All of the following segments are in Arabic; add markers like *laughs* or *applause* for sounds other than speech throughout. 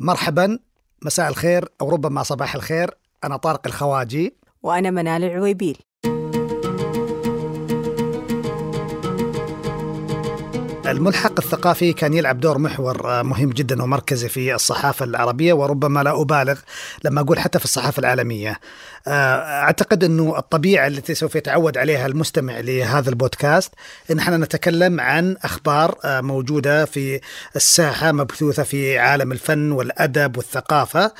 مرحبا مساء الخير أو ربما صباح الخير. أنا طارق الخواجي. وأنا منال العويبيل. الملحق الثقافي كان يلعب دور محور مهم جدا ومركزي في الصحافة العربية وربما لا أبالغ لما أقول حتى في الصحافة العالمية. أعتقد أنه الطبيعة التي سوف يتعود عليها المستمع لهذا البودكاست أن إحنا نتكلم عن أخبار موجودة في الساحة مبثوثة في عالم الفن والأدب والثقافة.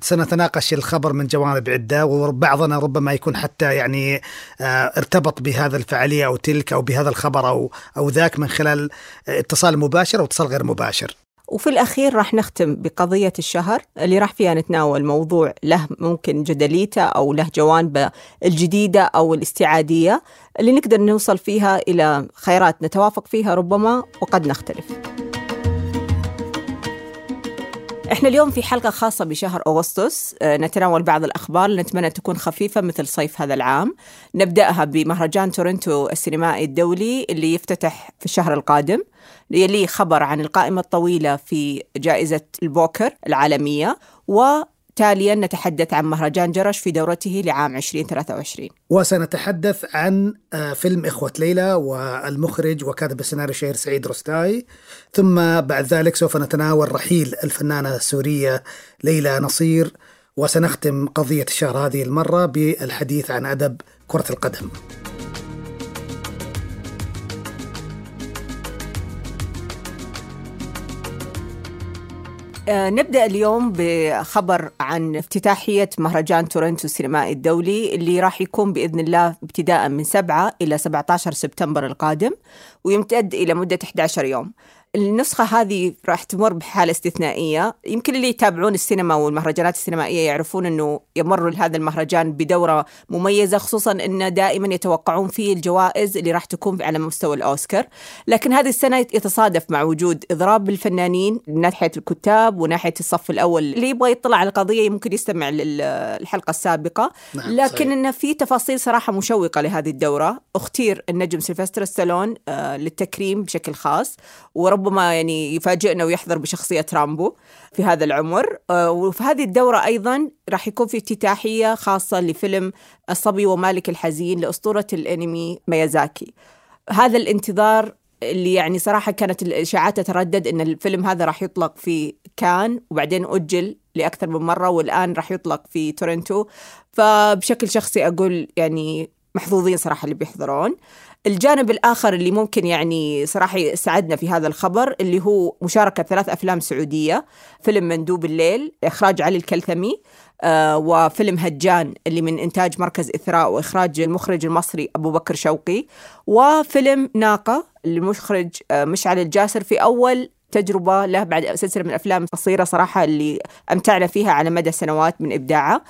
سنتناقش الخبر من جوانب عدة وبعضنا ربما يكون حتى يعني ارتبط بهذا الفعالية أو تلك أو بهذا الخبر أو أو ذاك من خلال اتصال مباشر أو اتصال غير مباشر. وفي الأخير راح نختم بقضية الشهر اللي راح فيها نتناول موضوع له ممكن جدليته أو له جوانبه الجديدة أو الاستعادية اللي نقدر نوصل فيها إلى خيرات نتوافق فيها ربما وقد نختلف. إحنا اليوم في حلقة خاصة بشهر أغسطس نتناول بعض الأخبار اللي نتمنى تكون خفيفة مثل صيف هذا العام. نبدأها بمهرجان تورنتو السينمائي الدولي اللي يفتتح في الشهر القادم. يليه خبر عن القائمة الطويلة في جائزة البوكر العالمية و تاليا نتحدث عن مهرجان جرش في دورته لعام 2023 وسنتحدث عن فيلم إخوة ليلى والمخرج وكاتب السيناريو شهير سعيد رستاي. ثم بعد ذلك سوف نتناول رحيل الفنانة السورية ليلى نصير وسنختم قضية الشهر هذه المرة بالحديث عن أدب كرة القدم. نبدأ اليوم بخبر عن افتتاحية مهرجان تورنتو السينمائي الدولي اللي راح يكون بإذن الله ابتداء من 7 إلى 17 سبتمبر القادم ويمتد إلى مدة 11 يوم. النسخة هذه راح تمر بحالة استثنائية. يمكن اللي يتابعون السينما والمهرجانات السينمائية يعرفون أنه يمر هذا المهرجان بدورة مميزة خصوصا أنه دائما يتوقعون فيه الجوائز اللي راح تكون على مستوى الأوسكار. لكن هذه السنة يتصادف مع وجود إضراب بالفنانين من ناحية الكتاب وناحية الصف الأول. اللي يبغى يطلع على القضية ممكن يستمع للحلقة السابقة. نعم لكن أنه في تفاصيل صراحة مشوقة لهذه الدورة. أختير النجم سيلفستر ستالون للتكريم بشكل خاص. ورب ربما يعني يفاجئنا ويحضر بشخصية رامبو في هذا العمر. وفي هذه الدورة أيضا راح يكون في افتتاحية خاصة لفيلم الصبي ومالك الحزين لأسطورة الأنمي ميازاكي. هذا الانتظار اللي يعني صراحة كانت الإشاعات تتردد أن الفيلم هذا راح يطلق في كان وبعدين أجل لأكثر من مرة والآن راح يطلق في تورنتو. فبشكل شخصي أقول يعني محظوظين صراحة اللي بيحضرون. الجانب الآخر اللي ممكن يعني صراحة يسعدنا في هذا الخبر اللي هو مشاركة ثلاث أفلام سعودية فيلم مندوب الليل إخراج علي الكلثمي آه وفيلم هجان اللي من إنتاج مركز إثراء وإخراج المخرج المصري أبو بكر شوقي وفيلم ناقة للمخرج آه مشعل الجاسر في أول تجربة له بعد سلسلة من الأفلام القصيرة صراحة اللي أمتعنا فيها على مدى سنوات من إبداعه.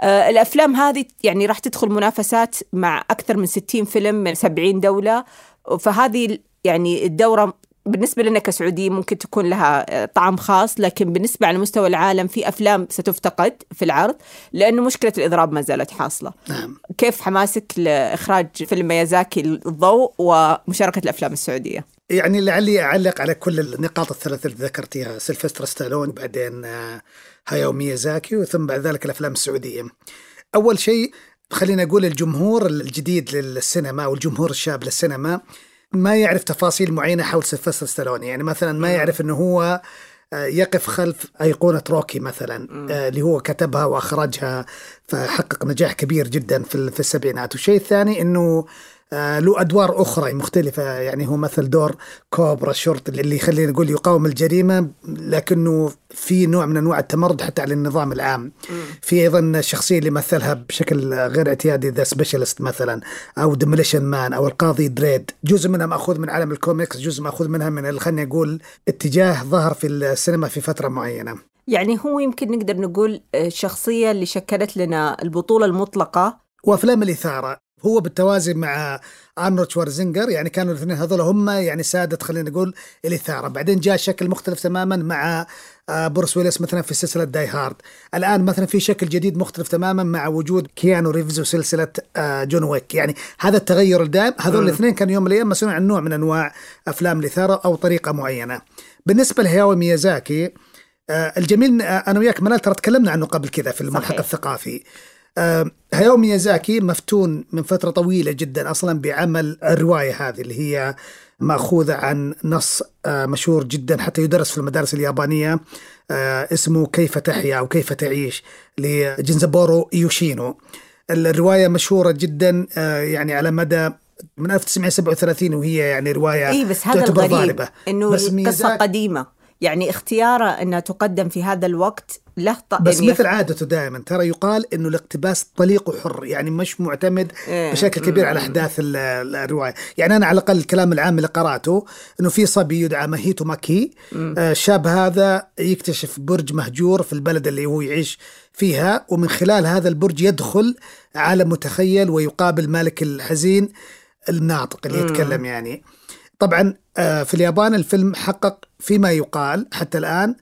آه الأفلام هذه يعني راح تدخل منافسات مع أكثر من 60 فيلم من 70 دولة فهذه يعني الدورة بالنسبة لنا كسعوديين ممكن تكون لها طعم خاص لكن بالنسبة على مستوى العالم في أفلام ستفتقد في العرض لأنه مشكلة الإضراب ما زالت حاصلة نعم. كيف حماسك لإخراج فيلم ميازاكي الضوء ومشاركة الأفلام السعودية؟ يعني لعلي أعلق على كل النقاط الثلاث اللي ذكرتيها سيلفستر ستالون بعدين هاياو ميازاكي وثم بعد ذلك الأفلام السعودية. أول شيء خلينا أقول الجمهور الجديد للسينما أو الجمهور الشاب للسينما ما يعرف تفاصيل معينة حول سيلفستر ستالون. يعني مثلا ما يعرف أنه هو يقف خلف أيقونة روكي مثلا اللي هو كتبها وأخرجها فحقق نجاح كبير جدا في السبعينات. والشيء الثاني أنه آه له أدوار أخرى مختلفة. يعني هو مثل دور كوبرا الشرطي اللي خلينا نقول يقاوم الجريمة لكنه في نوع من أنواع التمرد حتى على النظام العام. في أيضا الشخصيه اللي مثلها بشكل غير اعتيادي The Specialist مثلا أو Demolition Man أو القاضي دريد جزء منها مأخوذ من عالم الكوميكس جزء مأخوذ منها من خلينا نقول اتجاه ظهر في السينما في فترة معينة. يعني هو يمكن نقدر نقول الشخصيه اللي شكلت لنا البطولة المطلقة. وأفلام الإثارة. هو بالتوازي مع أرنولد شوارزنجر يعني كانوا الاثنين هذول هم يعني ساده خلينا نقول الإثارة. بعدين جاء شكل مختلف تماما مع بروس ويلس مثلا في سلسلة Die Hard الآن مثلا في شكل جديد مختلف تماما مع وجود كيانو ريفز وسلسلة جون ويك. يعني هذا التغير الدائم. هذول الاثنين كانوا يوم من الأيام مسؤولين عن نوع من أنواع أفلام الإثارة أو طريقة معينة. بالنسبة لهياو ميازاكي آه الجميل آه أنا وياك منال ترى تكلمنا عنه قبل كذا في الملحق صحيح. الثقافي. آه هاياو ميازاكي مفتون من فترة طويلة جدا أصلا بعمل الرواية هذه اللي هي مأخوذة عن نص آه مشهور جدا حتى يدرس في المدارس اليابانية آه اسمه كيف تحيا أو كيف تعيش لجنزابورو يوشينو الرواية مشهورة جدا آه يعني على مدى من 1937 وهي يعني رواية اي بس هذا تعتبر الغريب ظالمة. إنه ميازاكي- قديمة يعني اختياره انها تقدم في هذا الوقت له ط... بس يعني مثل عادته دائما. ترى يقال إنه الاقتباس طليق وحر يعني مش معتمد إيه. بشكل كبير على أحداث ال- ال- الرواية، يعني أنا على الأقل الكلام العام اللي قرأته إنه في صبي يدعى ماهيتو ماكي. آه، الشاب هذا يكتشف برج مهجور في البلد اللي هو يعيش فيها ومن خلال هذا البرج يدخل عالم متخيل ويقابل مالك الحزين الناطق اللي يتكلم يعني. طبعا آه، في اليابان الفيلم حقق فيما يقال حتى الآن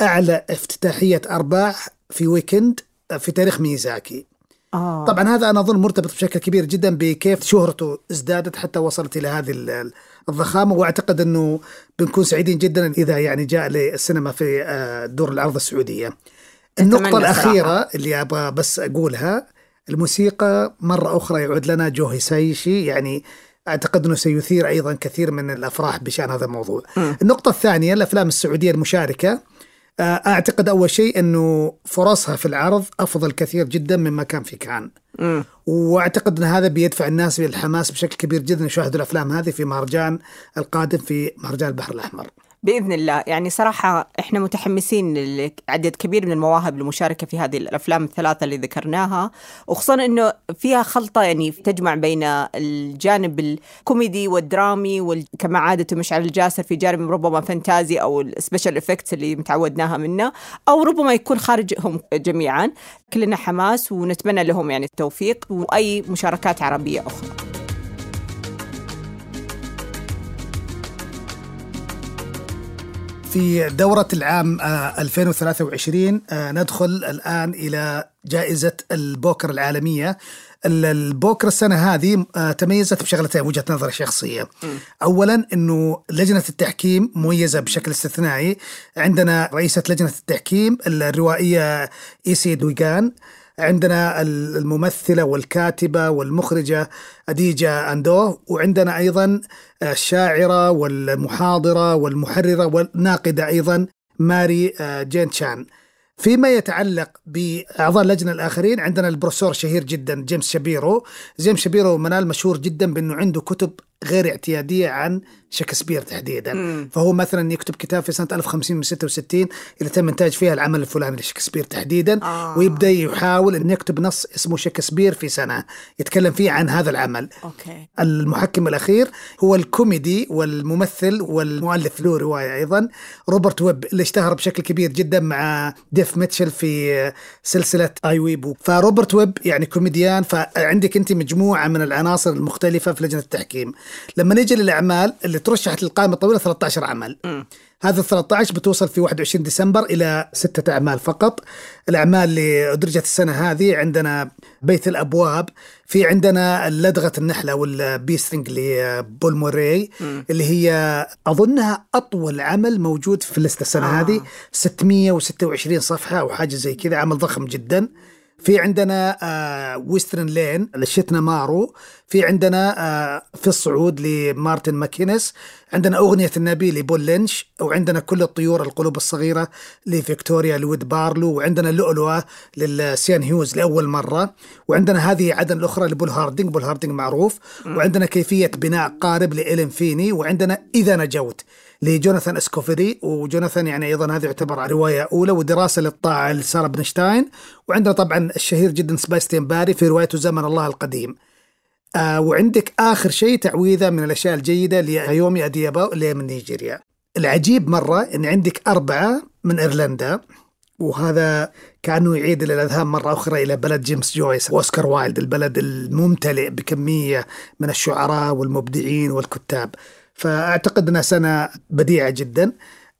أعلى افتتاحية أرباح في ويكند آه، في تاريخ ميزاكي آه. طبعا هذا أنا أظن مرتبط بشكل كبير جدا بكيف شهرته ازدادت حتى وصلت إلى هذه ال- الضخامة وأعتقد أنه بنكون سعيدين جدا إذا يعني جاء للسينما في آه، دور العرض السعودية النقطة الأخيرة صراحة. اللي أبغى بس أقولها الموسيقى مرة أخرى يعود لنا جو هيسايشي يعني أعتقد أنه سيثير أيضا كثير من الأفراح بشأن هذا الموضوع النقطة الثانية الأفلام السعودية المشاركة آه، أعتقد أول شيء أنه فرصها في العرض أفضل كثير جدا مما كان في كان مم. وأعتقد إن هذا بيدفع الناس للحماس بشكل كبير جدا يشاهدوا الأفلام هذه في مهرجان القادم في مهرجان البحر الأحمر. بإذن الله. يعني صراحة إحنا متحمسين لعدد كبير من المواهب للمشاركه في هذه الأفلام الثلاثة اللي ذكرناها وخصوصا إنه فيها خلطة يعني تجمع بين الجانب الكوميدي والدرامي وال... كما عادته مشعل الجاسر في جانب ربما فانتازي أو ال special effects اللي متعودناها منه أو ربما يكون خارجهم جميعا. كلنا حماس ونتمنى لهم يعني التوفيق وأي مشاركات عربية أخرى. في دورة العام آه، 2023 آه، ندخل الآن إلى جائزة البوكر العالمية. ال- البوكر السنة هذه آه، تميزت بشغلتين وجهة نظري الشخصية أولا أنه لجنة التحكيم مميزة بشكل استثنائي. عندنا رئيسة لجنة التحكيم الروائية إيسي دويغان. عندنا الممثلة والكاتبة والمخرجة أديجا أندوه وعندنا أيضا الشاعرة والمحاضرة والمحررة والناقدة أيضا ماري آه، جين تشان فيما يتعلق بأعضاء اللجنة الآخرين عندنا البروفيسور شهير جدا جيمس شابيرو. جيمس شابيرو منال مشهور جدا بأنه عنده كتب غير اعتيادية عن شكسبير تحديدا. مم. فهو مثلا يكتب كتاب في سنة 1566 اللي تم إنتاج فيها العمل الفلاني لشكسبير تحديدا آه. ويبدأ يحاول أن يكتب نص اسمه شكسبير في سنة يتكلم فيه عن هذا العمل. Okay. المحكم الأخير هو الكوميدي والممثل والمؤلف له رواية أيضا روبرت ويب اللي اشتهر بشكل كبير جدا مع ديفيد ميتشل في سلسلة آي ويبو فروبرت ويب يعني كوميديان فعندك أنت مجموعة من العناصر المختلفة في لجنة التحكيم. لما نيجي للأعمال اللي ترشحت للقائمة الطويلة 13 عمل. هذا ال 13 بتوصل في 21 ديسمبر إلى ستة أعمال فقط. الأعمال اللي أدرجت السنة هذه عندنا بيت الأبواب، في عندنا لدغة النحلة والبيسترنج لبول موري اللي هي أظنها أطول عمل موجود في اللسته السنة. آه. هذه 626 صفحة أو حاجة زي كذا عمل ضخم جدا. في عندنا آه Western Lane لشيتنا مارو. في عندنا آه في الصعود لمارتن ماكينس. عندنا أغنية النبي لبول لينش. وعندنا كل الطيور القلوب الصغيرة لفيكتوريا لويد بارلو. وعندنا اللؤلؤة لسيان هيوز لأول مرة. وعندنا هذه عدن الأخرى لبول هاردينج. بول هاردينج معروف. وعندنا كيفية بناء قارب لإلين فيني. وعندنا إذا نجوت. لجوناثان اسكوفيري وجوناثان يعني أيضا هذه يعتبر رواية أولى ودراسة للطاعة لسارة بنشتاين. وعندنا طبعا الشهير جدا سباستيان باري في روايته زمن الله القديم. آه وعندك آخر شيء تعويذة من الأشياء الجيدة لأيوبامي أديبايو اللي من نيجيريا. العجيب مرة إن عندك أربعة من إيرلندا وهذا كأنه يعيد الاذهان مرة أخرى إلى بلد جيمس جويس واوسكار وايلد البلد الممتلئ بكمية من الشعراء والمبدعين والكتاب. فأعتقد أنها سنة بديعة جدا.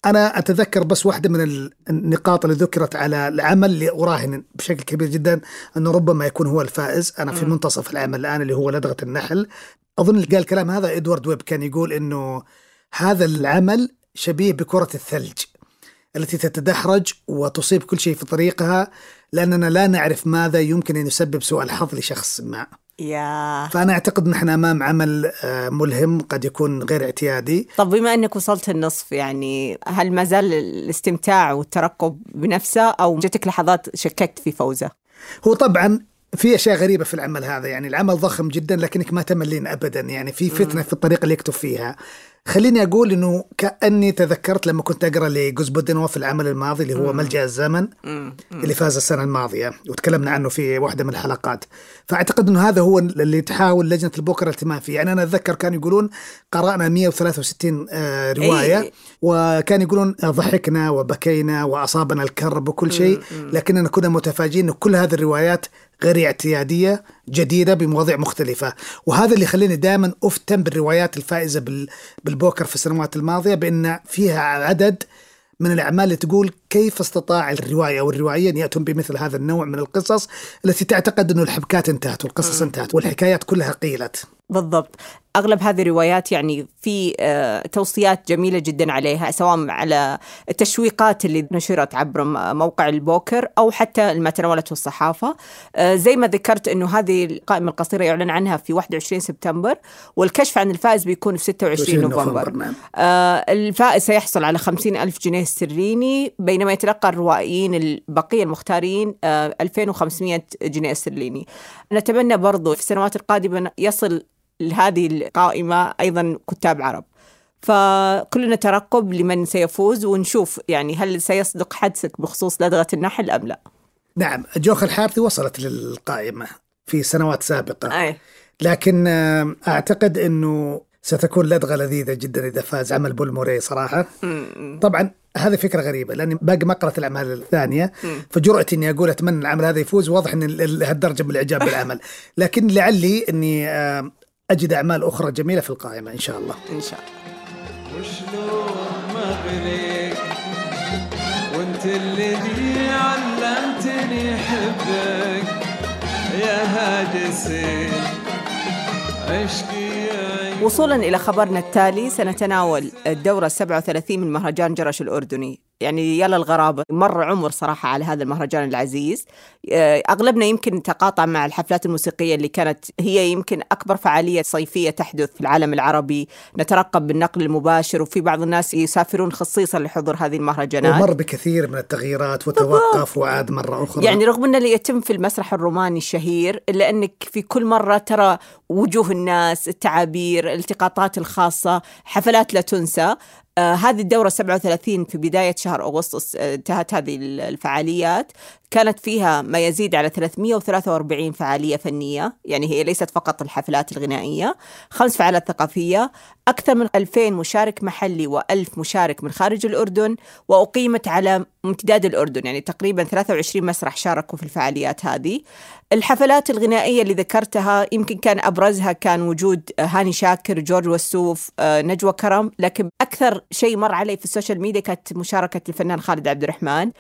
أنا أتذكر بس واحدة من النقاط اللي ذكرت على العمل اللي أراهن بشكل كبير جدا انه ربما يكون هو الفائز. أنا في منتصف العمل الآن اللي هو لدغة النحل. أظن اللي قال الكلام هذا إدوارد ويب كان يقول إنه هذا العمل شبيه بكرة الثلج التي تتدحرج وتصيب كل شيء في طريقها لأننا لا نعرف ماذا يمكن أن يسبب سوء الحظ لشخص ما. يا. فأنا أعتقد نحن أمام عمل آه، ملهم قد يكون غير اعتيادي. طب بما أنك وصلت النصف يعني هل ما زال الاستمتاع والترقب بنفسه أو جتك لحظات شككت في فوزه؟ هو طبعا في أشياء غريبة في العمل هذا يعني العمل ضخم جدا لكنك ما تملين ابدا يعني في فتنة في الطريقة اللي يكتب فيها. خليني أقول إنه كأني تذكرت لما كنت أقرأ لجوز بودنوف العمل الماضي اللي هو ملجأ الزمن اللي فاز السنة الماضية وتكلمنا عنه في واحدة من الحلقات. فأعتقد إنه هذا هو اللي تحاول لجنة البوكر الاهتمام فيه يعني أنا أتذكر كانوا يقولون قرأنا 163 آه، رواية أي. وكانوا يقولون ضحكنا وبكينا وأصابنا الكرب وكل شيء لكننا كنا متفاجئين إنه كل هذه الروايات غير اعتيادية جديدة بمواضيع مختلفة. وهذا اللي يخليني دائما أفتن بالروايات الفائزة بال- بالبوكر في السنوات الماضية بأن فيها عدد من الأعمال اللي تقول كيف استطاع الرواية أو الروائيين يأتون بمثل هذا النوع من القصص التي تعتقد انه الحبكات انتهت والقصص انتهت والحكايات كلها قيلت؟ بالضبط. أغلب هذه الروايات يعني في آه، توصيات جميلة جدا عليها سواء على التشويقات اللي نشرت عبر موقع البوكر أو حتى ما تناولته الصحافه آه، زي ما ذكرت إنه هذه القائمة القصيرة يعلن عنها في 21 سبتمبر والكشف عن الفائز بيكون في 26 نوفمبر. نعم. آه، الفائز سيحصل على 50 ألف جنيه استرليني بينما يتلقى الروائيين البقية المختارين آه، 2500 جنيه استرليني. نتمنى برضو في السنوات القادمة يصل لهذه القائمة أيضا كتاب عرب. فكلنا ترقب لمن سيفوز ونشوف يعني هل سيصدق حدسك بخصوص لدغة النحل أم لا. نعم جوخ الحارثي وصلت للقائمة في سنوات سابقة. أي. لكن آه، أعتقد إنه ستكون لدغه لذيذة جدا إذا فاز عمل بول موري صراحة. طبعا هذه فكرة غريبة لاني باقي ما قرأت الأعمال الثانية فجرأتي إني أقول أتمنى العمل هذا يفوز واضح إن ال- ال- هالدرجة من الإعجاب بالعمل. *laughs* لكن لعلي إني آه، أجد أعمال أخرى جميلة في القائمة إن شاء الله. إن شاء الله. وشلون ما وأنت الذي علمتني حبك يا هاجسي عشقي وصولا إلى خبرنا التالي سنتناول الدورة السبعة وثلاثين من مهرجان جرش الأردني. يعني يلا الغرابة مر عمر صراحة على هذا المهرجان العزيز. آه، أغلبنا يمكن تقاطع مع الحفلات الموسيقية اللي كانت هي يمكن أكبر فعالية صيفية تحدث في العالم العربي. نترقب بالنقل المباشر وفي بعض الناس يسافرون خصيصا لحضور هذه المهرجانات. ومر بكثير من التغييرات وتوقف وعاد مرة أخرى. يعني رغم أن اللي يتم في المسرح الروماني الشهير إلا أنك في كل مرة ترى وجوه الناس التعابير الالتقاطات الخاصة حفلات لا تنسى. آه هذه الدورة 37 في بداية شهر أغسطس آه، انتهت هذه ال- الفعاليات. كانت فيها ما يزيد على 343 فعالية فنية يعني هي ليست فقط الحفلات الغنائية خمس فعاليات ثقافية أكثر من 2000 مشارك محلي و1000 مشارك من خارج الأردن وأقيمت على امتداد الأردن يعني تقريبا 23 مسرح شاركوا في الفعاليات هذه. الحفلات الغنائية اللي ذكرتها يمكن كان أبرزها كان وجود هاني شاكر جورج وسوف آه، نجوى كرم لكن أكثر شيء مر علي في السوشيال ميديا كانت مشاركة الفنان خالد عبد الرحمن.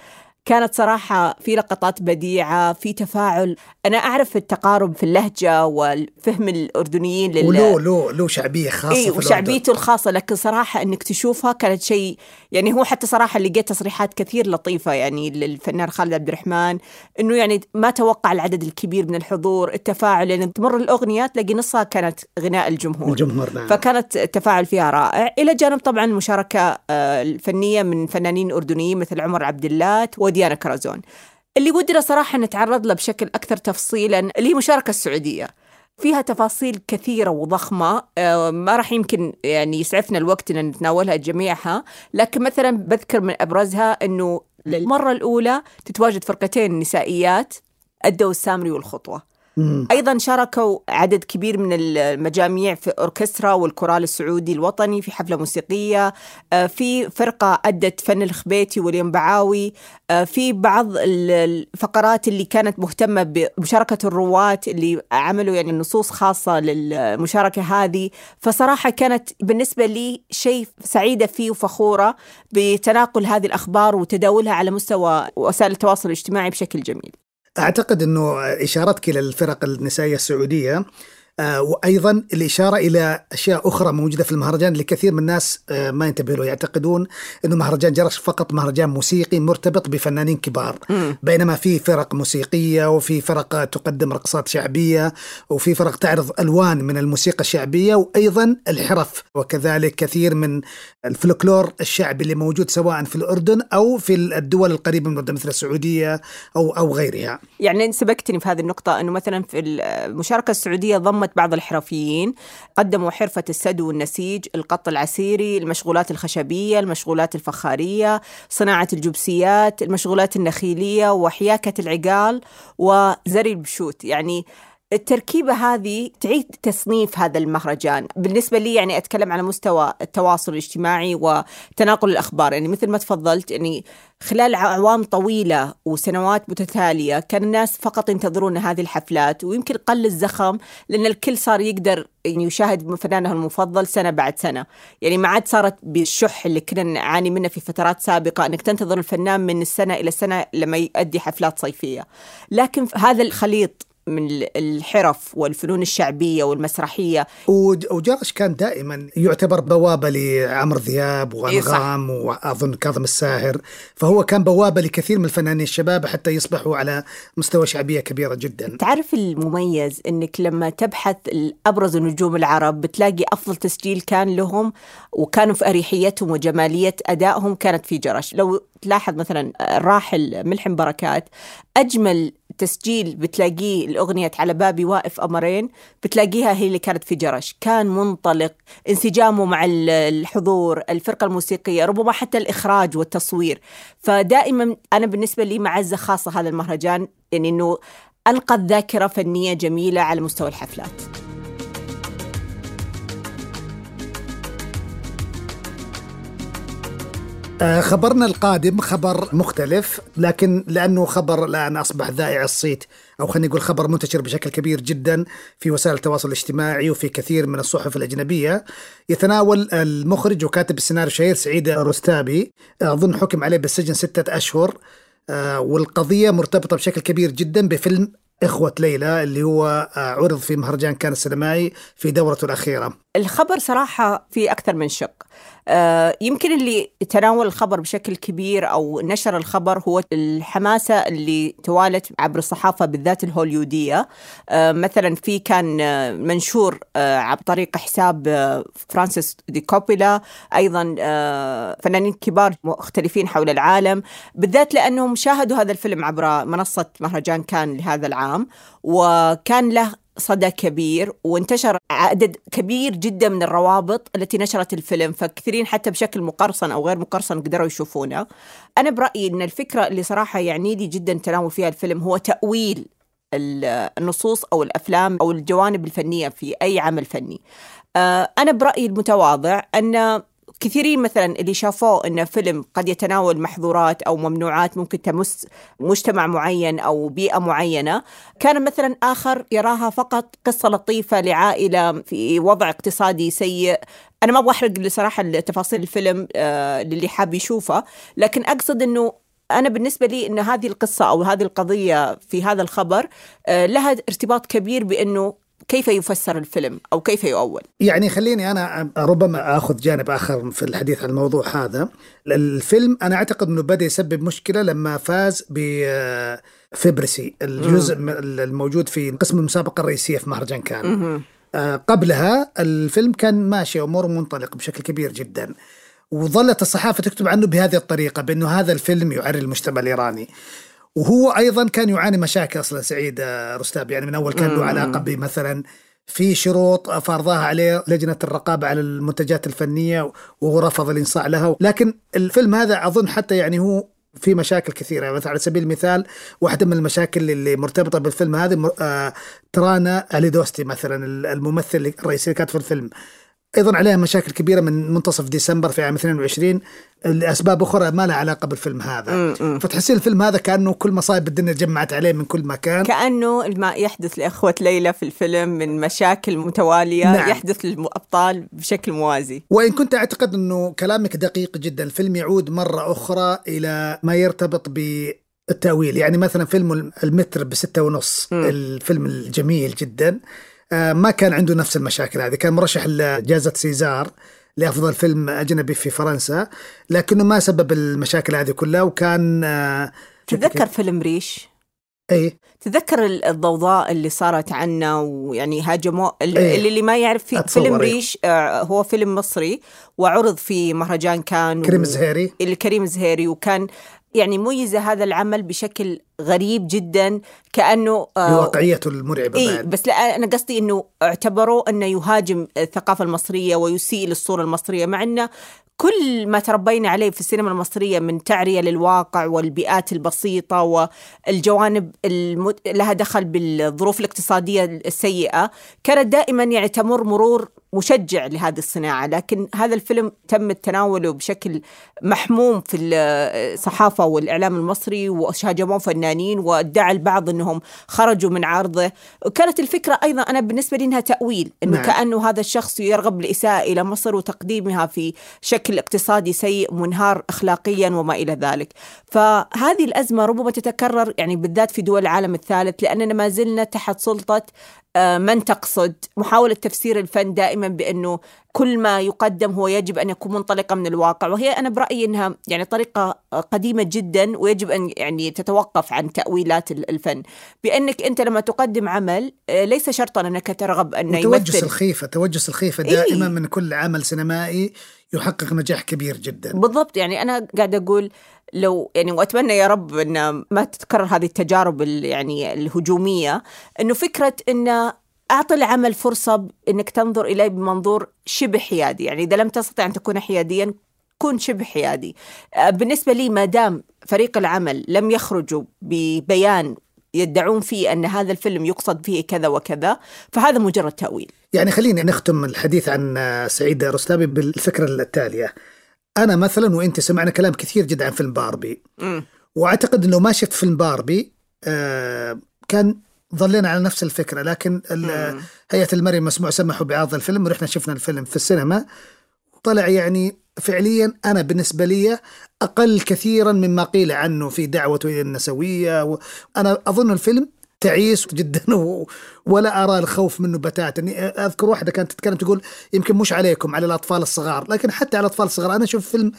كانت صراحة في لقطات بديعة في تفاعل. أنا أعرف التقارب في اللهجة والفهم الأردنيين لل... ولو لو خاصة إي في الأردن. وشعبيته الخاصة. لكن صراحة إنك تشوفها كانت شيء يعني هو حتى صراحة لقيت تصريحات كثير لطيفة يعني للفنان خالد عبد الرحمن إنه يعني ما توقع العدد الكبير من الحضور التفاعل. يعني تمر الأغنية تلاقي نصها كانت غناء الجمهور. الجمهور نعم. فكانت التفاعل فيها رائع. إلى جانب طبعا المشاركه آه، الفنية من فنانين أردنيين مثل عمر عبد اللات وديانا كرزون اللي ودنا صراحة نتعرض له بشكل أكثر تفصيلا اللي هي المشاركه السعودية. فيها تفاصيل كثيرة وضخمة آه، ما راح يمكن يعني يسعفنا الوقت أن نتناولها جميعها لكن مثلا بذكر من أبرزها أنه للمرة الأولى تتواجد فرقتين نسائيات الدو السامري والخطوة. أيضا شاركوا عدد كبير من المجاميع في أوركسترا والكورال السعودي الوطني في حفلة موسيقية آه، في فرقة أدت فن الخبيتي والينبعاوي آه، في بعض ال- الفقرات اللي كانت مهتمة بمشاركة الرواه اللي عملوا يعني نصوص خاصة للمشاركة هذه. فصراحة كانت بالنسبة لي شيء سعيدة فيه وفخورة بتناقل هذه الأخبار وتداولها على مستوى وسائل التواصل الاجتماعي بشكل جميل. أعتقد إنه إشارتك إلى الفرق النسائية السعودية وأيضا الإشارة إلى أشياء أخرى موجودة في المهرجان اللي كثير من الناس آه، ما ينتبه له يعتقدون إنه مهرجان جرش فقط مهرجان موسيقي مرتبط بفنانين كبار. بينما في فرق موسيقية وفي فرق تقدم رقصات شعبية وفي فرق تعرض ألوان من الموسيقى الشعبية وأيضا الحرف. وكذلك كثير من الفلكلور الشعبي اللي موجود سواء في الأردن أو في الدول القريبة من الأردن مثل السعودية أو أو غيرها. يعني سبقتني في هذه النقطة أنه مثلا في المشاركة السعودية ضمت بعض الحرفيين. قدموا حرفة السدو والنسيج القط العسيري المشغولات الخشبية المشغولات الفخارية صناعة الجبسيات المشغولات النخيلية وحياكة العقال وزري البشوت. يعني التركيبة هذه تعيد تصنيف هذا المهرجان. بالنسبة لي يعني أتكلم على مستوى التواصل الاجتماعي وتناقل الأخبار. يعني مثل ما تفضلت يعني خلال أعوام طويلة وسنوات متتالية كان الناس فقط ينتظرون هذه الحفلات ويمكن قل الزخم لأن الكل صار يقدر يعني يشاهد فنانه المفضل سنة بعد سنة. يعني ما عاد صارت بالشح اللي كنا نعاني منه في فترات سابقة أنك تنتظر الفنان من السنة إلى السنة لما يؤدي حفلات صيفية. لكن هذا الخليط من الحرف والفنون الشعبية والمسرحية. وجرش كان دائما يعتبر بوابة لعمرو ذياب وأنغام إيه وأظن كاظم الساهر. فهو كان بوابة لكثير من الفنانين الشباب حتى يصبحوا على مستوى شعبية كبيرة جدا. تعرف المميز؟ أنك لما تبحث أبرز نجوم العرب بتلاقي أفضل تسجيل كان لهم وكانوا في أريحيتهم وجمالية أدائهم كانت في جرش لو تلاحظ مثلا الراحل ملحم بركات أجمل تسجيل بتلاقيه الأغنية على بابي واقف أمرين بتلاقيها هي اللي كانت في جرش. كان منطلق انسجامه مع الحضور الفرقة الموسيقية ربما حتى الإخراج والتصوير. فدائما أنا بالنسبة لي معزة خاصة هذا المهرجان يعني أنه ألقى ذاكرة فنية جميلة على مستوى الحفلات. خبرنا القادم خبر مختلف لكن لأنه خبر الآن أصبح ذائع الصيت أو خلينا نقول خبر منتشر بشكل كبير جدا في وسائل التواصل الاجتماعي وفي كثير من الصحف الأجنبية. يتناول المخرج وكاتب السيناريو الشهير سعيد رستابي أظن حكم عليه بالسجن ستة أشهر آه، والقضية مرتبطة بشكل كبير جدا بفيلم إخوة ليلى اللي هو آه، عرض في مهرجان كان السينمائي في دورته الأخيرة. الخبر صراحة في أكثر من شق. آه، يمكن اللي تناول الخبر بشكل كبير أو نشر الخبر هو الحماسة اللي توالت عبر الصحافة بالذات الهوليودية. آه، مثلا في كان آه، منشور عن طريق حساب فرانسيس دي كوبيلا أيضا فنانين كبار مختلفين حول العالم بالذات لأنهم شاهدوا هذا الفيلم عبر منصة مهرجان كان لهذا العام وكان له صدى كبير وانتشر عدد كبير جدا من الروابط التي نشرت الفيلم فكثيرين حتى بشكل مقرصن أو غير مقرصن قدروا يشوفونه. أنا برأيي إن الفكرة اللي صراحة يعني لي جدا تناول فيها الفيلم هو تأويل النصوص أو الأفلام أو الجوانب الفنية في أي عمل فني. آه، أنا برأيي المتواضع إن كثيرين مثلا اللي شافوه إنه فيلم قد يتناول محظورات أو ممنوعات ممكن تمس مجتمع معين أو بيئة معينة، كان مثلا آخر يراها فقط قصة لطيفة لعائلة في وضع اقتصادي سيء، أنا ما أبغى أحرق بصراحه تفاصيل الفيلم آه للي حاب يشوفه، لكن أقصد إنه أنا بالنسبة لي أن هذه القصة أو هذه القضية في هذا الخبر آه، لها ارتباط كبير بأنه كيف يفسر الفيلم أو كيف يؤول؟ يعني خليني أنا ربما آخذ جانب آخر في الحديث عن الموضوع هذا. الفيلم أنا أعتقد إنه بدأ يسبب مشكلة لما فاز ب فيبرسي الجزء الموجود في قسم المسابقة الرئيسية في مهرجان كان. آه، قبلها الفيلم كان ماشي اموره منطلق بشكل كبير جدا. وظلت الصحافة تكتب عنه بهذه الطريقة بأنه هذا الفيلم يعري المجتمع الإيراني. وهو أيضا كان يعاني مشاكل أصلا سعيد آه، رستاب. يعني من أول كان له علاقة بمثلا في شروط فرضها عليه لجنة الرقابة على المنتجات الفنية وهو رفض الإنصاع لها. لكن الفيلم هذا أظن حتى يعني هو في مشاكل كثيرة. مثلا على سبيل المثال واحدة من المشاكل اللي مرتبطة بالفيلم هذا آه، ترانا أليدوستي مثلا الممثل الرئيسي كانت في الفيلم. أيضا عليها مشاكل كبيرة من منتصف ديسمبر في عام 22 لأسباب أخرى ما لها علاقة بالفيلم هذا. فتحسين الفيلم هذا كأنه كل مصايب الدنيا جمعت عليه من كل مكان. كأنه ما يحدث لأخوة ليلى في الفيلم من مشاكل متوالية نعم. يحدث للأبطال بشكل موازي. وإن كنت أعتقد أنه كلامك دقيق جدا الفيلم يعود مرة أخرى إلى ما يرتبط ب التأويل يعني مثلا فيلم المتر بستة ونص الفيلم الجميل جدا. ما كان عنده نفس المشاكل هذه. كان مرشح لجائزة سيزار لأفضل فيلم أجنبي في فرنسا لكنه ما سبب المشاكل هذه كلها وكان آه، تتذكر فيلم ريش؟ أي تذكر ال- الضوضاء اللي صارت عنه ويعني هاجموا إيه. اللي, اللي ما يعرف في فيلم إيه. ريش آه، هو فيلم مصري وعرض في مهرجان كان كريم الزهيري الكريم الزهيري وكان يعني ميز هذا العمل بشكل غريب جدا كأنه آه، بواقعيته المرعبة اي بعد. بس لا أنا قصدي إنه اعتبروه إنه يهاجم الثقافة المصرية ويسيء للصورة المصرية مع إنه كل ما تربينا عليه في السينما المصرية من تعرية للواقع والبيئات البسيطة والجوانب المت... لها دخل بالظروف الاقتصادية السيئة كانت دائما يعني تمر مرور مشجع لهذه الصناعة. لكن هذا الفيلم تم تناوله بشكل محموم في الصحافة والإعلام المصري وهاجموه فنانين وادعى البعض أنهم خرجوا من عرضه وكانت الفكرة أيضا أنا بالنسبة لي أنها تأويل أنه نعم. كأنه هذا الشخص يرغب بالإساءة إلى مصر وتقديمها في شكل اقتصادي سيء منهار أخلاقيا وما إلى ذلك فهذه الأزمة ربما تتكرر يعني بالذات في دول العالم الثالث لأننا ما زلنا تحت سلطة آه، من تقصد؟ محاولة تفسير الفن دائما بأنه كل ما يقدم هو يجب أن يكون منطلقا من الواقع. وهي أنا برأيي أنها يعني طريقة قديمة جدا ويجب أن يعني تتوقف عن تأويلات ال- الفن. بأنك أنت لما تقدم عمل آه، ليس شرطا أنك ترغب أن يمثل. الخيفة توجس الخيفة إيه. دائما من كل عمل سينمائي يحقق نجاح كبير جدا. بالضبط. يعني أنا قاعدة أقول لو يعني وأتمنى يا رب إن ما تتكرر هذه التجارب ال- يعني الهجومية إنه فكرة إن أعطي العمل فرصة إنك تنظر إليه بمنظور شبه حيادي. يعني إذا لم تستطع أن تكون حياديا كن شبه حيادي. بالنسبة لي ما دام فريق العمل لم يخرجوا ببيان يدعون فيه أن هذا الفيلم يقصد فيه كذا وكذا فهذا مجرد تأويل. يعني خليني نختم الحديث عن سعيد رستامي بالفكرة التالية. أنا مثلا وأنت سمعنا كلام كثير جدا عن فيلم باربي مم. وأعتقد إنه ما شفت فيلم باربي آه كان ظلينا على نفس الفكرة لكن. هيئة المرئي المسموع سمحوا بعرض الفيلم ورحنا شفنا الفيلم في السينما طلع يعني فعليا أنا بالنسبة لي أقل كثيرا مما قيل عنه في دعوته إلى النسوية و... أنا أظن الفيلم تعيس جدا. *laughs* ولا أرى الخوف منه بتاتا أذكر واحدة كانت تتكلم تقول يمكن مش عليكم على الأطفال الصغار لكن حتى على الأطفال الصغار أنا أشوف فيلم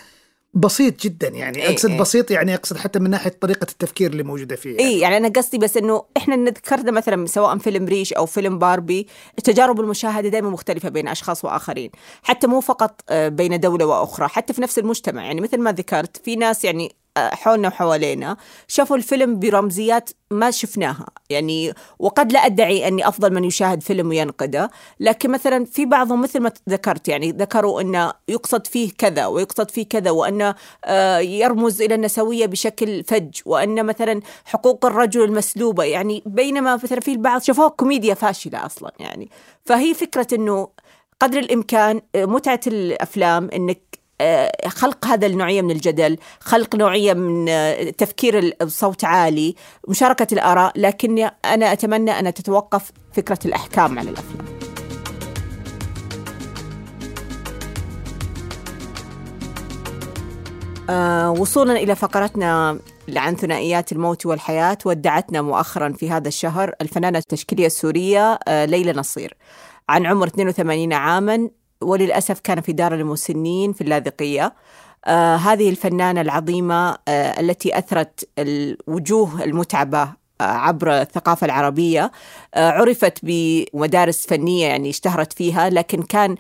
بسيط جدا يعني إيه أقصد إيه. بسيط يعني أقصد حتى من ناحية طريقة التفكير اللي موجودة فيه اي يعني أنا قصدي بس إنه إحنا ذكرنا مثلا سواء فيلم ريش أو فيلم باربي تجارب المشاهدة دائما مختلفة بين أشخاص وآخرين حتى مو فقط آه، بين دولة وأخرى حتى في نفس المجتمع يعني مثل ما ذكرت في ناس يعني حولنا وحوالينا شافوا الفيلم برمزيات ما شفناها. يعني وقد لا أدعي أني أفضل من يشاهد فيلم وينقده لكن مثلا في بعضهم مثل ما ذكرت يعني ذكروا انه يقصد فيه كذا ويقصد فيه كذا وانه آه، يرمز إلى النسوية بشكل فج وأن مثلا حقوق الرجل المسلوبة. يعني بينما مثلا في البعض شافوها كوميديا فاشلة أصلا يعني. فهي فكرة إنه قدر الإمكان آه، متعة الأفلام إنك خلق هذا النوعية من الجدل، خلق نوعية من آه، تفكير الصوت عالي، مشاركة الآراء، لكن أنا أتمنى أن تتوقف فكرة الأحكام على الأفلام. آه، وصولا إلى فقرتنا عن ثنائيات الموت والحياة ودعتنا مؤخرا في هذا الشهر الفنانة التشكيلية السورية آه، ليلى نصير عن عمر 82 عاما وللأسف كان في دار المسنين في اللاذقية. آه هذه الفنانة العظيمة آه التي أثرت الوجوه المتعبة آه، عبر الثقافة العربية. آه، عرفت بمدارس فنية يعني اشتهرت فيها لكن كان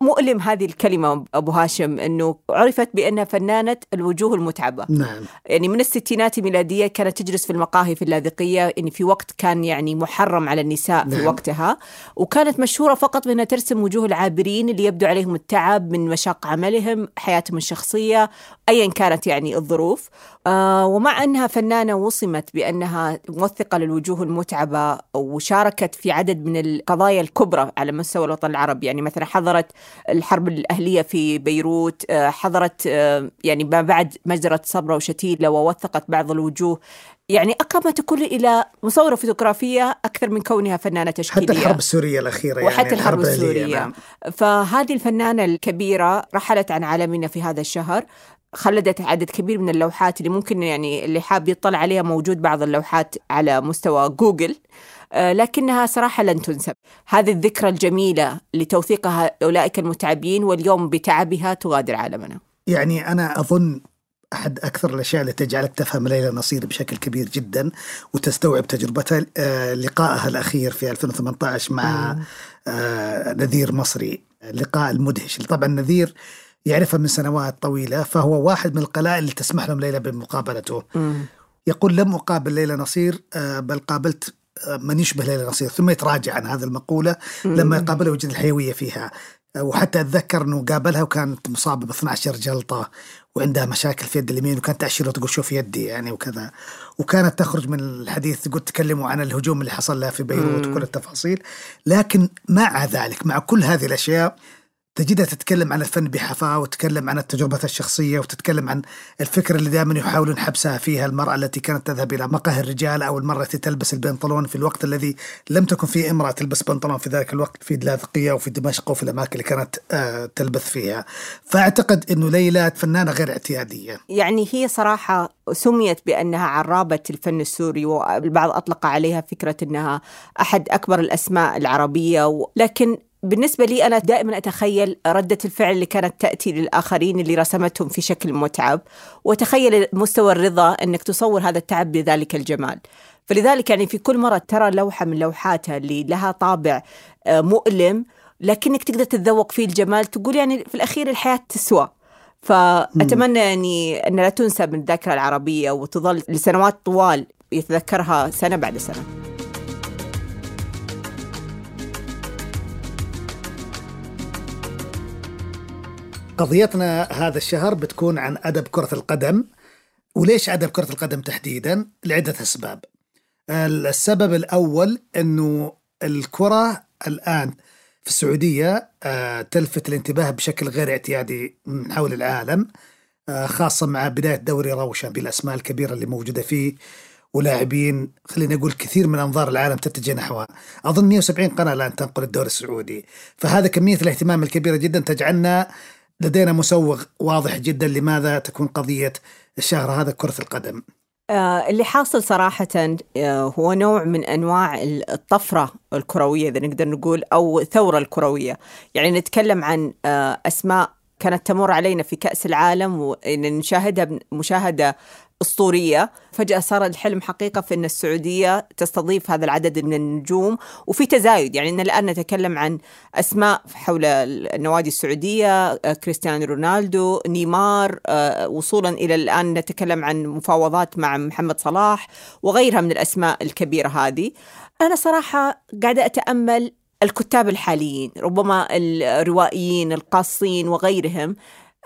مؤلم هذه الكلمة أبو هاشم أنه عرفت بأنها فنانة الوجوه المتعبة. نعم. يعني من الستينات الميلادية كانت تجلس في المقاهي في اللاذقية يعني في وقت كان يعني محرم على النساء في نعم. وقتها. وكانت مشهورة فقط بأنها ترسم وجوه العابرين اللي يبدو عليهم التعب من مشاق عملهم حياتهم الشخصية أيا كانت يعني الظروف. آه ومع أنها فنانة وصمت بأنها موثقة للوجوه المتعبة وشاركت في عدد من القضايا الكبرى على مستوى الوطن العربي. يعني مثلا حضرت الحرب الأهلية في بيروت آه حضرت آه يعني ما بعد مجزرة صبرا وشتيلة ووثقت بعض الوجوه. يعني أقرب ما تكون إلى مصورة فوتوغرافية أكثر من كونها فنانة تشكيلية. حتى الحرب السورية الأخيرة يعني وحتى الحرب الأهلية، السورية. نعم. فهذه الفنانة الكبيرة رحلت عن عالمنا في هذا الشهر. خلدت عدد كبير من اللوحات اللي ممكن يعني اللي حاب يطلع عليها موجود بعض اللوحات على مستوى جوجل. آه، لكنها صراحة لن تنسب. هذه الذكرى الجميلة لتوثيق أولئك المتعبين واليوم بتعبها تغادر عالمنا. يعني أنا أظن أحد أكثر الأشياء اللي تجعلك تفهم ليلى نصير بشكل كبير جدا وتستوعب تجربتها آه، لقائها الأخير في 2018 مع آه، نذير مصري. اللقاء المدهش. طبعا نذير يعرفها من سنوات طويلة فهو واحد من القلائل اللي تسمح لهم ليلى بمقابلته. يقول لم أقابل ليلى نصير بل قابلت من يشبه ليلى نصير ثم يتراجع عن هذه المقولة لما يقابلها وجد الحيوية فيها. وحتى أتذكر أنه قابلها وكانت مصابة ب 12 جلطة وعندها مشاكل في يد اليمين وكانت تأشيره تقول شوف يدي يعني وكذا. وكانت تخرج من الحديث تقول تكلموا عن الهجوم اللي حصل لها في بيروت وكل التفاصيل. لكن مع ذلك مع كل هذه الأشياء تجدها تتكلم عن الفن بحفاوة وتتكلم عن التجربة الشخصية وتتكلم عن الفكرة اللي دائما يحاولون حبسها فيها المرأة التي كانت تذهب إلى مقهى الرجال أو المرأة التي تلبس البنطلون في الوقت الذي لم تكن فيه إمرأة تلبس بنطلون في ذلك الوقت في اللاذقية وفي دمشق وفي الأماكن اللي كانت آه تلبث فيها. فأعتقد أنه ليلى فنانة غير اعتيادية. يعني هي صراحة سميت بأنها عرابة الفن السوري والبعض أطلق عليها فكرة أنها أحد أكبر الأسماء العربية لكن بالنسبة لي أنا دائما أتخيل ردة الفعل اللي كانت تأتي للآخرين اللي رسمتهم في شكل متعب وتخيل مستوى الرضا أنك تصور هذا التعب بذلك الجمال. فلذلك يعني في كل مرة ترى لوحة من لوحاتها اللي لها طابع آه، مؤلم لكنك تقدر تتذوق فيه الجمال تقول يعني في الأخير الحياة تسوى. فأتمنى يعني أن لا تنسى من الذاكرة العربية وتظل لسنوات طوال يتذكرها سنة بعد سنة. قضيتنا هذا الشهر بتكون عن أدب كرة القدم. وليش أدب كرة القدم تحديدا؟ لعدة أسباب. السبب الأول أنه الكرة الآن في السعودية آه، تلفت الانتباه بشكل غير اعتيادي من حول العالم آه، خاصة مع بداية دوري روشن بالأسماء الكبيرة اللي موجودة فيه ولاعبين خلينا نقول كثير من أنظار العالم تتجه نحوها. أظن 170 قناة الآن تنقل الدوري السعودي. فهذا كمية الاهتمام الكبيرة جدا تجعلنا لدينا مسوغ واضح جدا لماذا تكون قضية الشهر هذا كرة القدم. آه اللي حاصل صراحة آه هو نوع من أنواع الطفرة الكروية إذا نقدر نقول أو الثورة الكروية. يعني نتكلم عن آه أسماء كانت تمر علينا في كأس العالم ونشاهدها مشاهدة أسطورية. فجأة صار الحلم حقيقة في أن السعودية تستضيف هذا العدد من النجوم وفي تزايد. يعني أن الآن نتكلم عن أسماء حول النوادي السعودية آه، كريستيانو رونالدو نيمار آه، وصولا إلى الآن نتكلم عن مفاوضات مع محمد صلاح وغيرها من الأسماء الكبيرة هذه. أنا صراحة قاعدة أتأمل الكتاب الحاليين ربما الروائيين القاصين وغيرهم.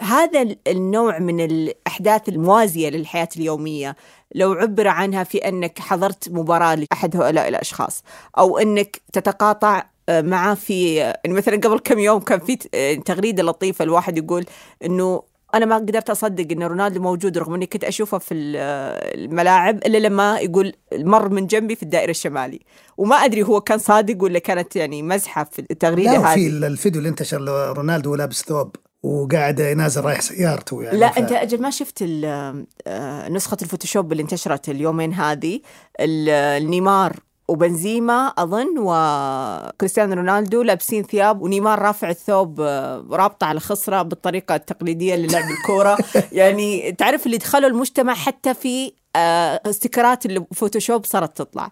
هذا النوع من الأحداث الموازية للحياة اليومية لو عبر عنها في أنك حضرت مباراة لأحد هؤلاء الأشخاص أو أنك تتقاطع آه، معه في يعني مثلا قبل كم يوم كان في آه، تغريدة لطيفة الواحد يقول أنه أنا ما قدرت أصدق إن رونالدو موجود رغم إني كنت أشوفه في الملاعب إلا لما يقول مر من جنبي في الدائرة الشمالي. وما أدري هو كان صادق ولا كانت يعني مزحة في التغريدة هذه. لا في الفيديو اللي انتشر رونالدو لابس ثوب وقاعد نازل رايح سيارته يعني. لا ف... أنت أجل ما شفت آه، نسخة الفوتوشوب اللي انتشرت اليومين هذه نيمار وبنزيما أظن وكريستيانو رونالدو لابسين ثياب ونيمار رافع الثوب آه، رابطة على خصرة بالطريقة التقليدية للعب الكورة. *laughs* يعني تعرف اللي دخلوا المجتمع حتى في آه، stickers ات الفوتوشوب صارت تطلع.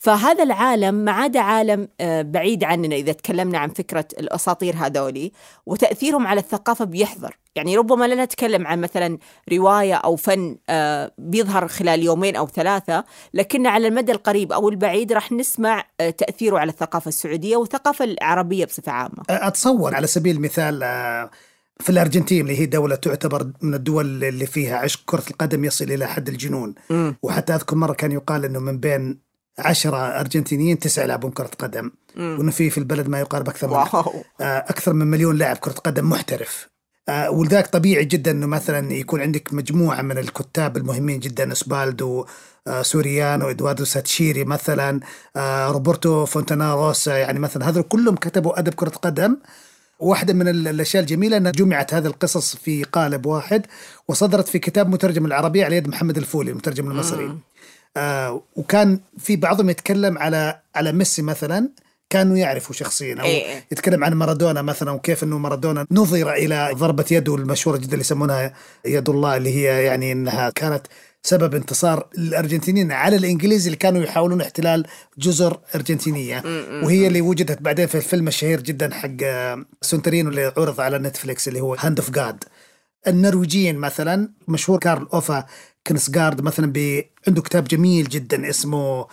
فهذا العالم ما عاد عالم آه، بعيد عننا إذا تكلمنا عن فكرة الأساطير هذولي وتأثيرهم على الثقافة بيحضر يعني ربما لا نتكلم عن مثلا رواية أو فن آه، بيظهر خلال يومين أو ثلاثة لكن على المدى القريب أو البعيد راح نسمع آه، تأثيره على الثقافة السعودية والثقافة العربية بصفة عامة. أتصور على سبيل المثال في الأرجنتين اللي هي دولة تعتبر من الدول اللي فيها عشق كرة القدم يصل إلى حد الجنون. م. وحتى أذكر مرة كان يقال إنه من بين عشرة أرجنتينيين تسعة يلعبون كرة قدم. وأنه في في البلد ما يقارب أكثر من واو. آه، أكثر من مليون لاعب كرة قدم محترف. آه، ولذلك طبيعي جدا أنه مثلا يكون عندك مجموعة من الكتاب المهمين جدا أوسفالدو آه، سوريانو ادواردو ساتشيري مثلا روبرتو فونتاناروسا يعني مثلا هذول كلهم كتبوا أدب كرة قدم. واحدة من ال- الأشياء الجميلة أنها جمعت هذه القصص في قالب واحد وصدرت في كتاب مترجم العربية على يد محمد الفولي المترجم المصري. آه وكان في بعضهم يتكلم على على ميسي مثلا كانوا يعرفوا شخصيا أو إيه إيه. يتكلم عن مارادونا مثلا وكيف إنه مارادونا نظر إلى ضربة يده المشهورة جدا اللي يسمونها يد الله اللي هي يعني إنها كانت سبب انتصار الأرجنتينيين على الإنجليز اللي كانوا يحاولون احتلال جزر أرجنتينية. وهي اللي وجدت بعدين في الفيلم الشهير جدا حق آه، سورينتينو اللي عرض على نتفليكس اللي هو Hand of God النرويجيين مثلا مشهور كارل أوفه كناوسغارد مثلا ب... عنده كتاب جميل جدا اسمه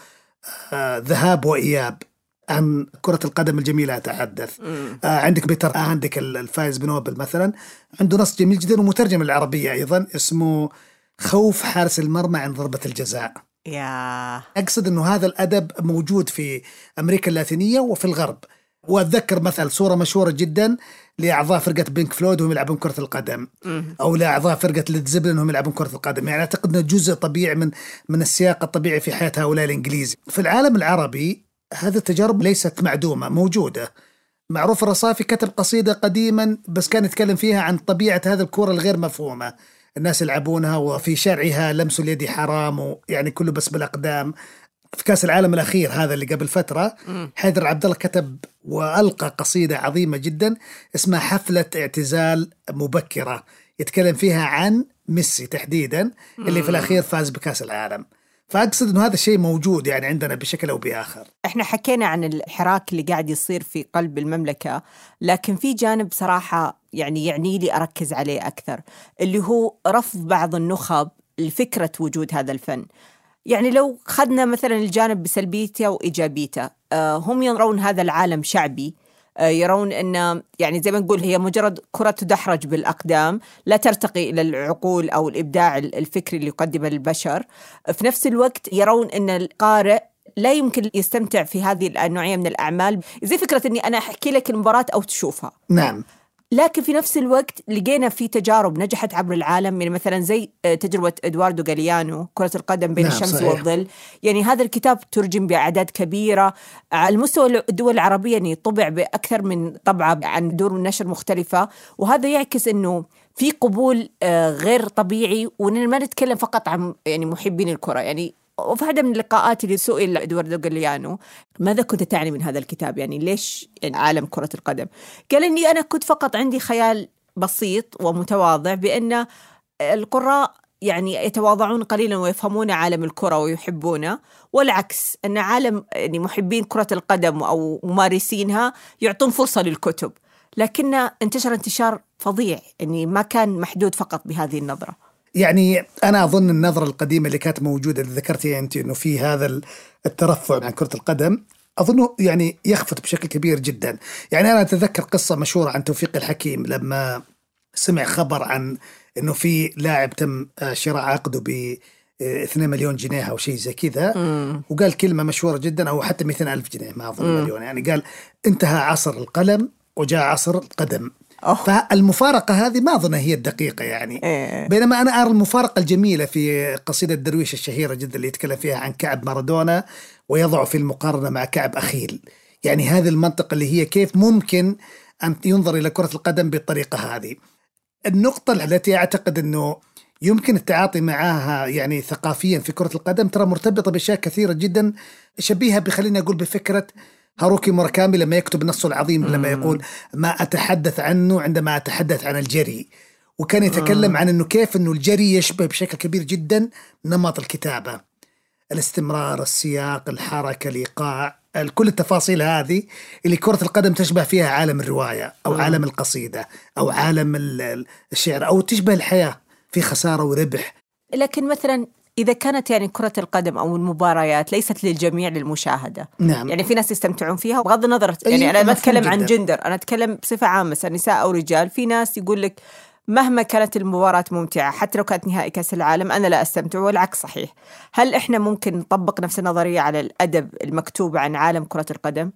آه ذهاب وإياب عن كرة القدم الجميلة أتحدث. آه عندك بيتر هاندكه الفايز بنوبل مثلا. عنده نص جميل جدا ومترجم العربية أيضا اسمه خوف حارس المرمى عن ضربة الجزاء. يا أقصد أنه هذا الأدب موجود في أمريكا اللاتينية وفي الغرب. وأتذكر مثل صورة مشهورة جدا لأعضاء فرقة بينك فلويد وهم يلعبون كرة القدم. أو لأعضاء فرقة ليد زيبلين وهم يلعبون كرة القدم. يعني أعتقد أنه جزء طبيعي من من السياق الطبيعي في حياة هؤلاء الإنجليز. في العالم العربي هذه التجارب ليست معدومة موجودة. معروف الرصافي كتب قصيدة قديما بس كان يتكلم فيها عن طبيعة هذه الكرة الغير مفهومة. الناس يلعبونها وفي شرعها لمس اليد حرام ويعني كله بس بالأقدام. في كأس العالم الأخير هذا اللي قبل فترة حيدر عبد الله كتب وألقى قصيدة عظيمة جدا اسمها حفلة اعتزال مبكرة يتكلم فيها عن ميسي تحديدا اللي في الأخير فاز بكأس العالم. فأقصد أنه هذا الشيء موجود يعني عندنا بشكل أو بآخر. إحنا حكينا عن الحراك اللي قاعد يصير في قلب المملكة لكن في جانب صراحة يعني يعني لي أركز عليه أكثر اللي هو رفض بعض النخب لفكرة وجود هذا الفن. يعني لو خدنا مثلا الجانب بسلبيته وإيجابيته آه هم يرون هذا العالم شعبي آه، يرون إن يعني زي ما نقول هي مجرد كرة تدحرج بالأقدام لا ترتقي إلى العقول أو الإبداع الفكري اللي يقدمه البشر. في نفس الوقت يرون إن القارئ لا يمكن يستمتع في هذه النوعية من الأعمال. زي فكرة إني أنا أحكي لك المباراة أو تشوفها. نعم. لكن في نفس الوقت لقينا في تجارب نجحت عبر العالم يعني مثلا زي آه، تجربة إدواردو غاليانو كرة القدم بين نعم، الشمس صحيح. والظل. يعني هذا الكتاب ترجم بأعداد كبيرة. على المستوى الدول العربية يعني طبع بأكثر من طبعة عن دور نشر مختلفة. وهذا يعكس أنه في قبول آه، غير طبيعي وإننا ما نتكلم فقط عن يعني محبين الكرة. يعني وفي واحدة من اللقاءات اللي سئل إدواردو غاليانو ماذا كنت تعني من هذا الكتاب؟ يعني ليش يعني عالم كرة القدم؟ قال إني أنا كنت فقط عندي خيال بسيط ومتواضع بأن القراء يعني يتواضعون قليلا ويفهمون عالم الكرة ويحبونه والعكس أن عالم يعني محبين كرة القدم أو ممارسينها يعطون فرصة للكتب. لكن انتشر انتشار فظيع يعني ما كان محدود فقط بهذه النظرة. يعني أنا أظن النظرة القديمة اللي كانت موجودة اللي ذكرتيها انت انه في هذا الترفع عن كرة القدم أظنه يعني يخفت بشكل كبير جدا. يعني أنا أتذكر قصة مشهورة عن توفيق الحكيم لما سمع خبر عن إنه في لاعب تم آه، شراء عقده ب 2 مليون جنيه أو شيء زي كذا. وقال كلمة مشهورة جدا أو حتى 200 ألف جنيه ما أظن مليون. يعني قال انتهى عصر القلم وجاء عصر القدم. أوه. فالمفارقة هذه ما اظن هي الدقيقة يعني إيه. بينما أنا أرى المفارقة الجميلة في قصيدة درويش الشهيرة جدا اللي يتكلم فيها عن كعب مارادونا ويضع في المقارنة مع كعب أخيل يعني هذه المنطقة اللي هي كيف ممكن أن ينظر إلى كرة القدم بالطريقة هذه النقطة التي أعتقد إنه يمكن التعاطي معها يعني ثقافيا في كرة القدم ترى مرتبطة بأشياء كثيرة جدا شبيهة بخليني أقول بفكرة هاروكي موراكامي لما يكتب نصه العظيم لما يقول ما أتحدث عنه عندما أتحدث عن الجري. وكان يتكلم عن إنه كيف إنه الجري يشبه بشكل كبير جدا نمط الكتابة. الاستمرار السياق الحركة الإيقاع كل التفاصيل هذه اللي كرة القدم تشبه فيها عالم الرواية أو عالم القصيدة أو عالم ال- الشعر أو تشبه الحياة في خسارة وربح. لكن مثلا إذا كانت يعني كرة القدم أو المباريات ليست للجميع للمشاهدة. نعم. يعني في ناس يستمتعون فيها بغض النظر يعني أنا ما أتكلم عن. جندر أنا أتكلم بصفة عامة نساء أو رجال. في ناس يقول لك مهما كانت المباراة ممتعة حتى لو كانت نهائي كأس العالم أنا لا أستمتع والعكس صحيح. هل إحنا ممكن نطبق نفس النظرية على الأدب المكتوب عن عالم كرة القدم؟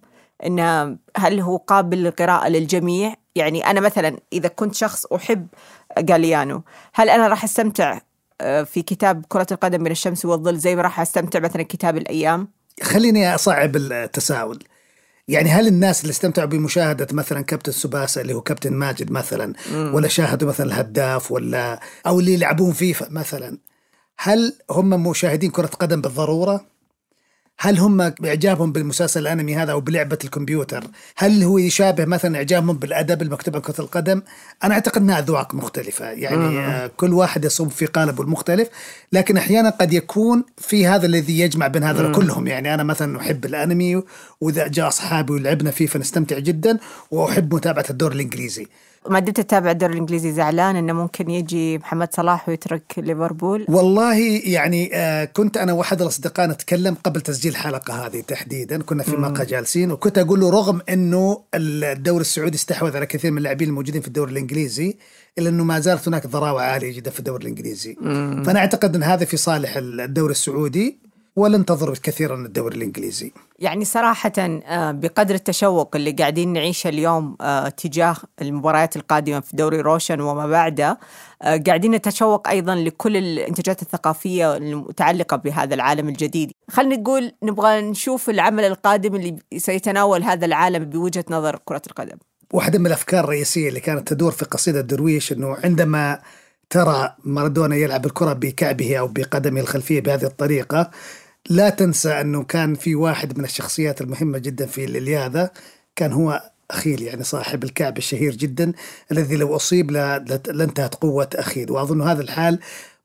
إن هل هو قابل للقراءة للجميع؟ يعني أنا مثلا إذا كنت شخص أحب غاليانو هل أنا راح أستمتع في كتاب كرة القدم من الشمس والظل زي ما راح أستمتع مثلا كتاب الأيام؟ خليني أصعب التساؤل. يعني هل الناس اللي استمتعوا بمشاهدة مثلا كابتن سباسة اللي هو كابتن ماجد مثلا ولا شاهدوا مثلا الهداف ولا أو اللي يلعبون فيفا مثلا هل هم مشاهدين كرة قدم بالضرورة؟ هل هم إعجابهم بالمسلسل الأنمي هذا أو بلعبة الكمبيوتر؟ هل هو يشابه مثلا إعجابهم بالأدب المكتوب عن كرة القدم؟ أنا أعتقد أنها أذواق مختلفة. يعني آه. كل واحد يصب في قالبه المختلف لكن أحيانا قد يكون في هذا الذي يجمع بين هذا كلهم. يعني أنا مثلا أحب الأنمي وإذا جاء أصحابي ولعبنا فيه فنستمتع جدا وأحب متابعة الدور الإنجليزي. ما دمت تتابع الدوري الإنجليزي زعلان إنه ممكن يجي محمد صلاح ويترك ليفربول؟ والله يعني آه كنت أنا وأحد الأصدقاء نتكلم قبل تسجيل الحلقة هذه تحديدا. كنا في مقهى جالسين وكنت أقول له رغم إنه الدوري السعودي استحوذ على كثير من اللاعبين الموجودين في الدوري الإنجليزي إلا إنه ما زالت هناك ضراوة عالية جدا في الدوري الإنجليزي. مم. فأنا أعتقد إن هذا في صالح الدوري السعودي. ولن تضر كثيرا الدوري الإنجليزي. يعني صراحة بقدر التشوق اللي قاعدين نعيشه اليوم تجاه المباريات القادمة في دوري روشن وما بعده قاعدين نتشوق أيضا لكل الإنتاجات الثقافية المتعلقة بهذا العالم الجديد خلينا نقول نبغى نشوف العمل القادم اللي سيتناول هذا العالم بوجهة نظر كرة القدم واحدة من الأفكار الرئيسية اللي كانت تدور في قصيدة درويش أنه عندما ترى مارادونا يلعب الكرة بكعبه أو بقدمه الخلفية بهذه الطريقة لا تنسى أنه كان في واحد من الشخصيات المهمة جدا في الإلياذة كان هو أخيل يعني صاحب الكعب الشهير جدا الذي لو أصيب لانتهت قوة أخيل. وأظن هذا الحال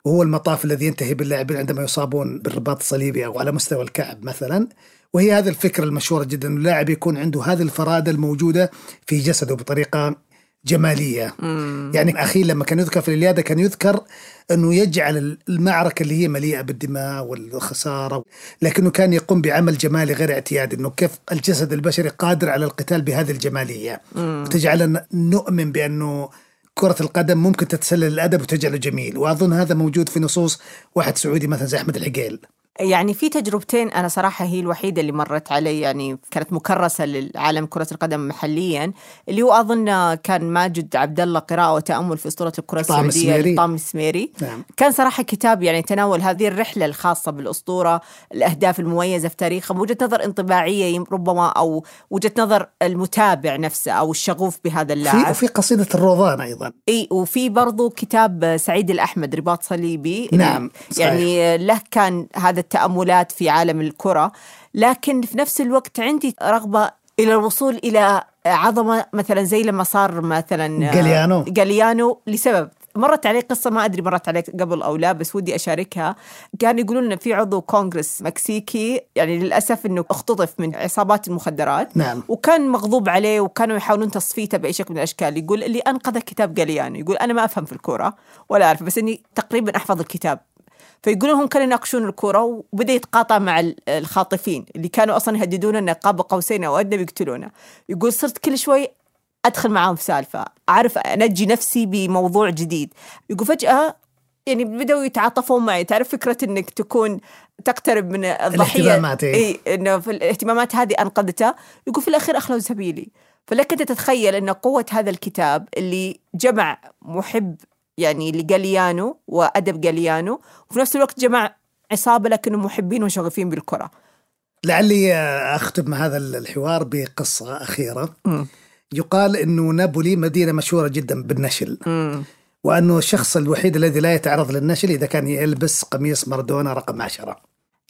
وهو المطاف الذي ينتهي باللاعبين عندما يصابون بالرباط الصليبي أو على مستوى الكعب مثلا. وهي هذه الفكرة المشهورة جدا اللاعب يكون عنده هذه الفرادة الموجودة في جسده بطريقة جمالية مم. يعني أخي لما كان يذكر في الإليادة كان يذكر أنه يجعل المعركة اللي هي مليئة بالدماء والخسارة لكنه كان يقوم بعمل جمالي غير اعتيادي إنه كيف الجسد البشري قادر على القتال بهذه الجمالية مم. وتجعلنا نؤمن بأنه كرة القدم ممكن تتسلل الأدب وتجعله جميل وأظن هذا موجود في نصوص واحد سعودي مثلا زي أحمد العقيل يعني في تجربتين أنا صراحة هي الوحيدة اللي مرت علي يعني كانت مكرسة للعالم كرة القدم محليا اللي هو أظن كان ماجد عبد الله قراءة وتأمل في أسطورة الكرة السعودية طام السميري نعم. كان صراحة كتاب يعني تناول هذه الرحلة الخاصة بالأسطورة الأهداف المميزة في تاريخه بوجهة نظر انطباعية ربما أو وجهة نظر المتابع نفسه أو الشغوف بهذا اللاعب. وفي قصيدة الروضان أيضا. إي وفي برضو كتاب سعيد الأحمد رباط صليبي. نعم صحيح. يعني له كان هذا التأملات في عالم الكرة لكن في نفس الوقت عندي رغبة إلى الوصول إلى عظمة مثلا زي لما صار مثلا جاليانو. جاليانو لسبب. مرت علي قصة ما أدري مرت عليك قبل أو لا بس ودي أشاركها. كانوا يقولون إن في عضو كونغرس مكسيكي يعني للأسف إنه اختطف من عصابات المخدرات. نعم. وكان مغضوب عليه وكانوا يحاولون تصفيته بأي شكل من الأشكال. يقول اللي أنقذ كتاب جاليانو. يقول أنا ما أفهم في الكورة ولا أعرف بس إني تقريبا أحفظ الكتاب. فيقولون هم كانوا يناقشون الكرة وبدأ يتقاطع مع الخاطفين اللي كانوا أصلا يهددون أنه قاب قوسين أو أدنى بيقتلونه. يقول صرت كل شوي أدخل معاهم في سالفة أعرف أنجي نفسي بموضوع جديد. يقول فجأة يعني بدأوا يتعاطفون معي. تعرف فكرة أنك تكون تقترب من الضحية؟ الاهتمامات إيه. إنه في الاهتمامات هذه أنقذته. يقول في الأخير أخلوا سبيلي فلك أنت تتخيل أن قوة هذا الكتاب اللي جمع محب يعني لجاليانو وأدب جاليانو وفي نفس الوقت جمع عصابة لكنهم محبين وشغوفين بالكرة. لعلي أختم هذا الحوار بقصة أخيرة. م. يقال أنه نابولي مدينة مشهورة جدا بالنشل. م. وأنه الشخص الوحيد الذي لا يتعرض للنشل إذا كان يلبس قميص مارادونا رقم عشرة.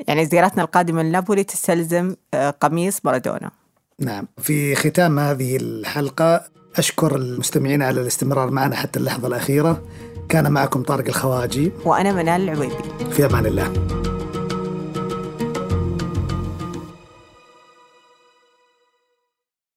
يعني زيارتنا القادمة لنابولي تستلزم قميص مارادونا. نعم. في ختام هذه الحلقة أشكر المستمعين على الاستمرار معنا حتى اللحظة الأخيرة. كان معكم طارق الخواجي. وأنا منال العويبي. في أمان الله.